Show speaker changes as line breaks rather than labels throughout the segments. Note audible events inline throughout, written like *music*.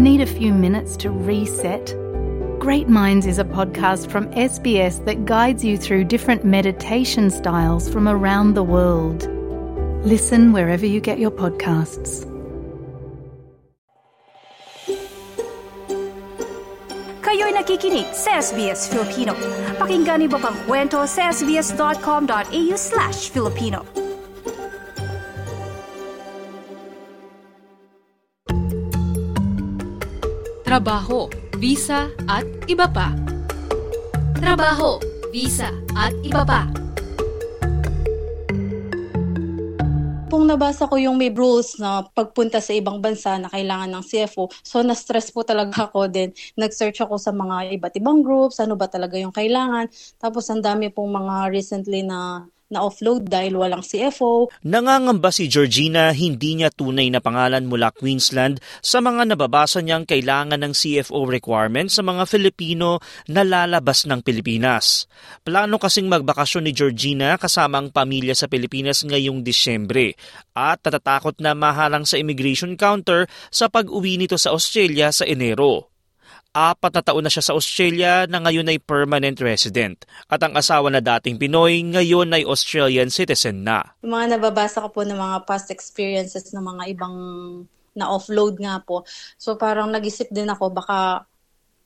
Need a few minutes to reset? Great Minds is a podcast from SBS that guides you through different meditation styles from around the world. Listen wherever you get your podcasts.
Kayo'y nakikinig sa SBS Filipino. Pakinggan niyo pa ang kwento sa sbs.com.au slash Filipino.
Trabaho, visa at iba pa.
Trabaho, visa at iba pa.
Kung nabasa ko yung may rules na pagpunta sa ibang bansa na kailangan ng CFO, so na-stress po talaga *laughs* ako din. Nag-search ako sa mga iba't ibang groups, ano ba talaga yung kailangan. Tapos ang dami pong mga recently na na-offload dahil walang CFO.
Nangangamba si Georgina hindi niya tunay na pangalan mula Queensland sa mga nababasa niyang kailangan ng CFO requirement sa mga Filipino na lalabas ng Pilipinas. Plano kasing magbakasyon ni Georgina kasama ang pamilya sa Pilipinas ngayong Disyembre at natatakot na mahalang sa immigration counter sa pag-uwi nito sa Australia sa Enero. Apat na taon na siya sa Australia na ngayon ay permanent resident. At ang asawa na dating Pinoy ngayon ay Australian citizen na.
Yung mga nababasa ko po ng mga past experiences ng mga ibang na-offload nga po. So parang nag-isip din ako baka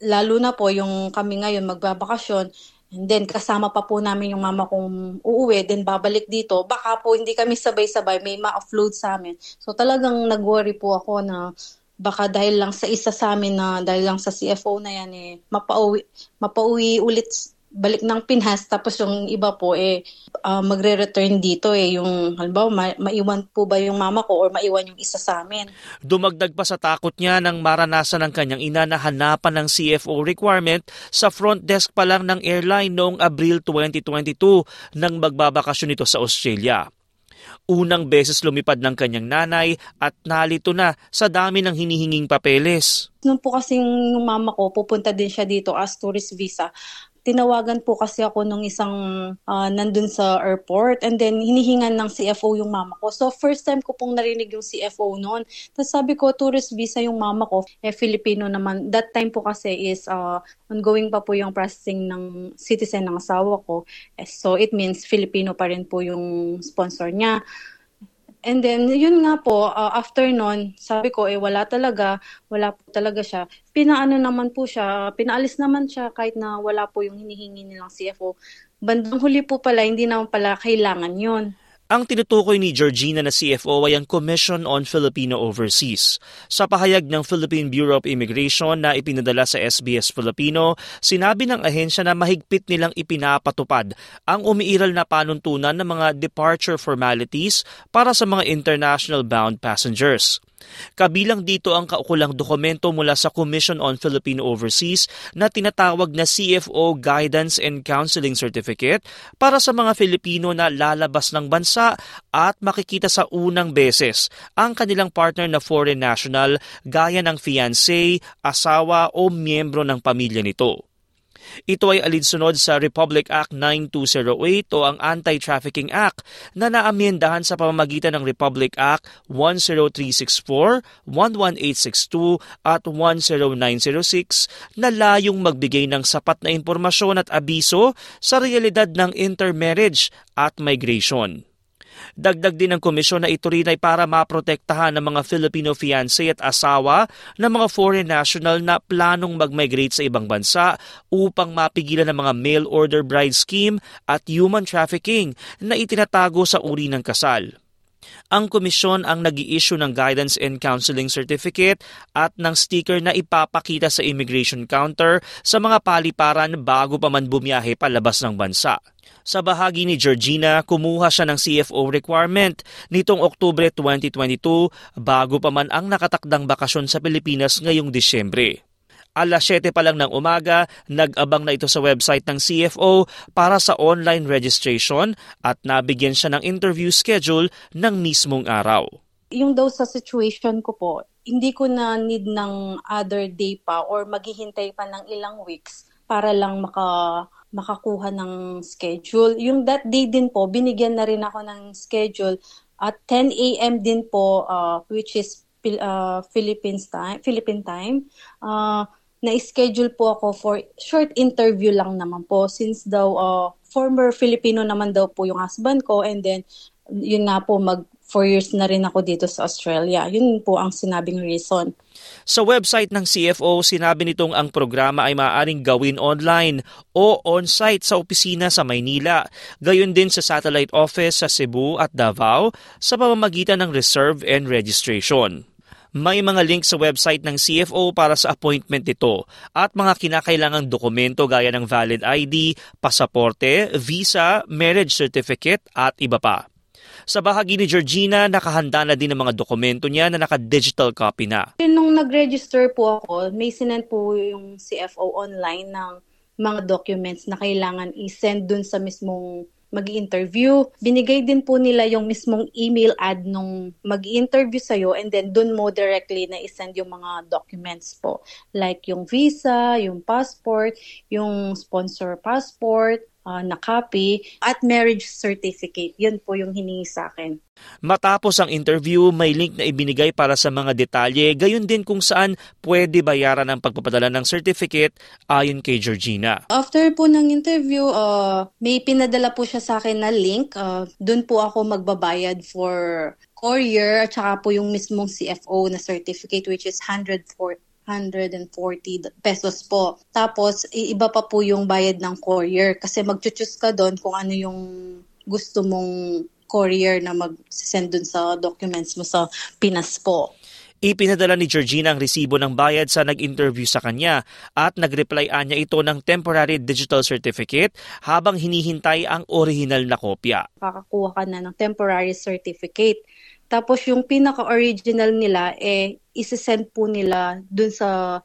lalo na po yung kami ngayon magbabakasyon and then kasama pa po namin yung mama kong uuwi then babalik dito. Baka po hindi kami sabay-sabay may ma-offload sa amin. So talagang nag-worry po ako na baka dahil lang sa isa sa amin na dahil lang sa CFO na yan eh mapauwi mapauwi ulit balik ng Pinas tapos yung iba po eh uh, magre-return dito eh yung halimbawa ma- maiwan po ba yung mama ko or maiwan yung isa sa amin.
Dumagdag pa sa takot niya nang maranasan ng kanyang ina na hanapan ng CFO requirement sa front desk pa lang ng airline noong Abril 2022 nang magbabakasyon ito sa Australia. Unang beses lumipad ng kanyang nanay at nalito na sa dami ng hinihinging papeles.
Nung po kasing yung mama ko, pupunta din siya dito as tourist visa tinawagan po kasi ako nung isang uh, nandun sa airport and then hinihingan ng CFO yung mama ko. So first time ko pong narinig yung CFO noon. Tapos sabi ko tourist visa yung mama ko, eh Filipino naman. That time po kasi is uh, ongoing pa po yung processing ng citizen ng asawa ko. Eh, so it means Filipino pa rin po yung sponsor niya. And then, yun nga po, uh, after nun, sabi ko, eh, wala talaga, wala po talaga siya. Pinaano naman po siya, pinaalis naman siya kahit na wala po yung hinihingi nilang CFO. Bandang huli po pala, hindi naman pala kailangan yun.
Ang tinutukoy ni Georgina na CFO ay ang Commission on Filipino Overseas. Sa pahayag ng Philippine Bureau of Immigration na ipinadala sa SBS Filipino, sinabi ng ahensya na mahigpit nilang ipinapatupad ang umiiral na panuntunan ng mga departure formalities para sa mga international bound passengers. Kabilang dito ang kaukulang dokumento mula sa Commission on Filipino Overseas na tinatawag na CFO Guidance and Counseling Certificate para sa mga Filipino na lalabas ng bansa at makikita sa unang beses ang kanilang partner na foreign national gaya ng fiancé, asawa o miyembro ng pamilya nito. Ito ay alinsunod sa Republic Act 9208 o ang Anti-Trafficking Act na naamyendahan sa pamamagitan ng Republic Act 10364, 11862 at 10906 na layong magbigay ng sapat na impormasyon at abiso sa realidad ng intermarriage at migration. Dagdag din ng komisyon na ito rin ay para maprotektahan ng mga Filipino fiancé at asawa ng mga foreign national na planong mag-migrate sa ibang bansa upang mapigilan ng mga mail order bride scheme at human trafficking na itinatago sa uri ng kasal. Ang komisyon ang nag issue ng Guidance and Counseling Certificate at ng sticker na ipapakita sa immigration counter sa mga paliparan bago pa man bumiyahe palabas ng bansa. Sa bahagi ni Georgina, kumuha siya ng CFO requirement nitong Oktubre 2022 bago pa man ang nakatakdang bakasyon sa Pilipinas ngayong Disyembre. Alas 7 pa lang ng umaga, nag-abang na ito sa website ng CFO para sa online registration at nabigyan siya ng interview schedule ng mismong araw.
Yung daw sa situation ko po, hindi ko na need ng other day pa or maghihintay pa ng ilang weeks para lang maka makakuha ng schedule. Yung that day din po, binigyan na rin ako ng schedule at 10 a.m. din po, uh, which is uh, Philippines time, Philippine time. Uh, na-schedule po ako for short interview lang naman po since daw uh, former Filipino naman daw po yung husband ko and then yun nga po mag four years na rin ako dito sa Australia. Yun po ang sinabing reason.
Sa website ng CFO, sinabi nitong ang programa ay maaaring gawin online o on-site sa opisina sa Maynila, gayon din sa satellite office sa Cebu at Davao sa pamamagitan ng reserve and registration. May mga link sa website ng CFO para sa appointment nito at mga kinakailangang dokumento gaya ng valid ID, pasaporte, visa, marriage certificate at iba pa. Sa bahagi ni Georgina, nakahanda na din ang mga dokumento niya na naka-digital copy na.
Nung nag-register po ako, may sinend po yung CFO online ng mga documents na kailangan i-send dun sa mismong mag interview Binigay din po nila yung mismong email ad nung mag interview sa'yo and then dun mo directly na isend yung mga documents po. Like yung visa, yung passport, yung sponsor passport, uh, na copy at marriage certificate. Yun po yung hiningi sa akin.
Matapos ang interview, may link na ibinigay para sa mga detalye, gayon din kung saan pwede bayaran ang pagpapadala ng certificate ayon kay Georgina.
After po ng interview, uh, may pinadala po siya sa akin na link. Uh, Doon po ako magbabayad for courier at saka po yung mismong CFO na certificate which is 140 140 pesos po. Tapos, iba pa po yung bayad ng courier kasi mag-choose ka doon kung ano yung gusto mong courier na mag-send dun sa documents mo sa Pinas po.
Ipinadala ni Georgina ang resibo ng bayad sa nag-interview sa kanya at nag-reply niya ito ng temporary digital certificate habang hinihintay ang original na kopya.
Kakakuha ka na ng temporary certificate. Tapos yung pinaka-original nila, eh, isi-send po nila dun sa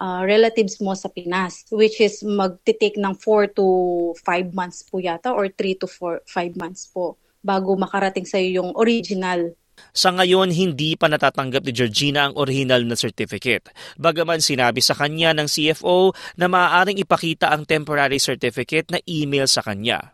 uh, relatives mo sa Pinas, which is magti-take ng 4 to 5 months po yata or 3 to 4, 5 months po bago makarating sa iyo yung original.
Sa ngayon, hindi pa natatanggap ni Georgina ang original na certificate. Bagaman sinabi sa kanya ng CFO na maaaring ipakita ang temporary certificate na email sa kanya.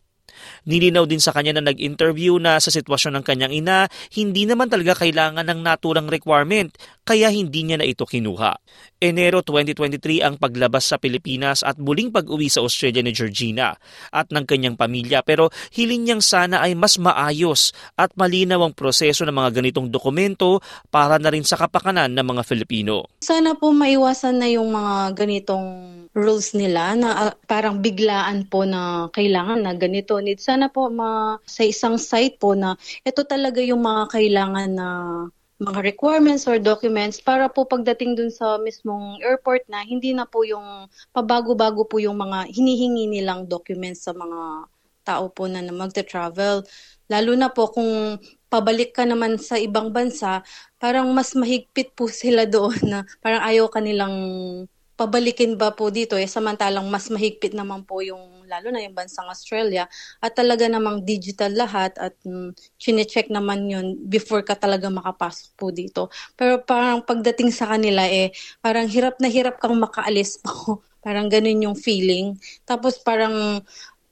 Nilinaw din sa kanya na nag-interview na sa sitwasyon ng kanyang ina, hindi naman talaga kailangan ng naturang requirement kaya hindi niya na ito kinuha. Enero 2023 ang paglabas sa Pilipinas at muling pag-uwi sa Australia ni Georgina at ng kanyang pamilya pero hiling niyang sana ay mas maayos at malinaw ang proseso ng mga ganitong dokumento para na rin sa kapakanan ng mga Filipino.
Sana po maiwasan na yung mga ganitong rules nila na uh, parang biglaan po na kailangan na ganito. Need sana po ma, sa isang site po na ito talaga yung mga kailangan na mga requirements or documents para po pagdating dun sa mismong airport na hindi na po yung pabago-bago po yung mga hinihingi nilang documents sa mga tao po na, na magte-travel. Lalo na po kung pabalik ka naman sa ibang bansa, parang mas mahigpit po sila *laughs* doon na parang ayaw kanilang pabalikin ba po dito eh samantalang mas mahigpit naman po yung lalo na yung bansang Australia at talaga namang digital lahat at mm, chine-check naman yun before ka talaga makapasok po dito. Pero parang pagdating sa kanila eh parang hirap na hirap kang makaalis *laughs* po. parang ganun yung feeling. Tapos parang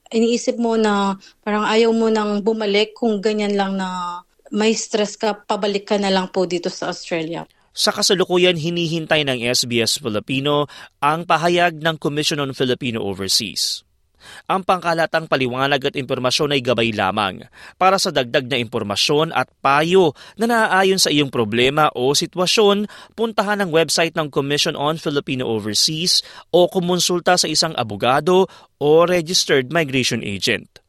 iniisip mo na parang ayaw mo nang bumalik kung ganyan lang na may stress ka, pabalik ka na lang po dito sa Australia.
Sa kasalukuyan, hinihintay ng SBS Filipino ang pahayag ng Commission on Filipino Overseas. Ang pangkalatang paliwanag at impormasyon ay gabay lamang para sa dagdag na impormasyon at payo na naaayon sa iyong problema o sitwasyon, puntahan ang website ng Commission on Filipino Overseas o kumonsulta sa isang abogado o registered migration agent.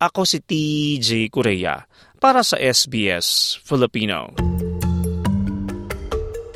Ako si TJ Korea para sa SBS Filipino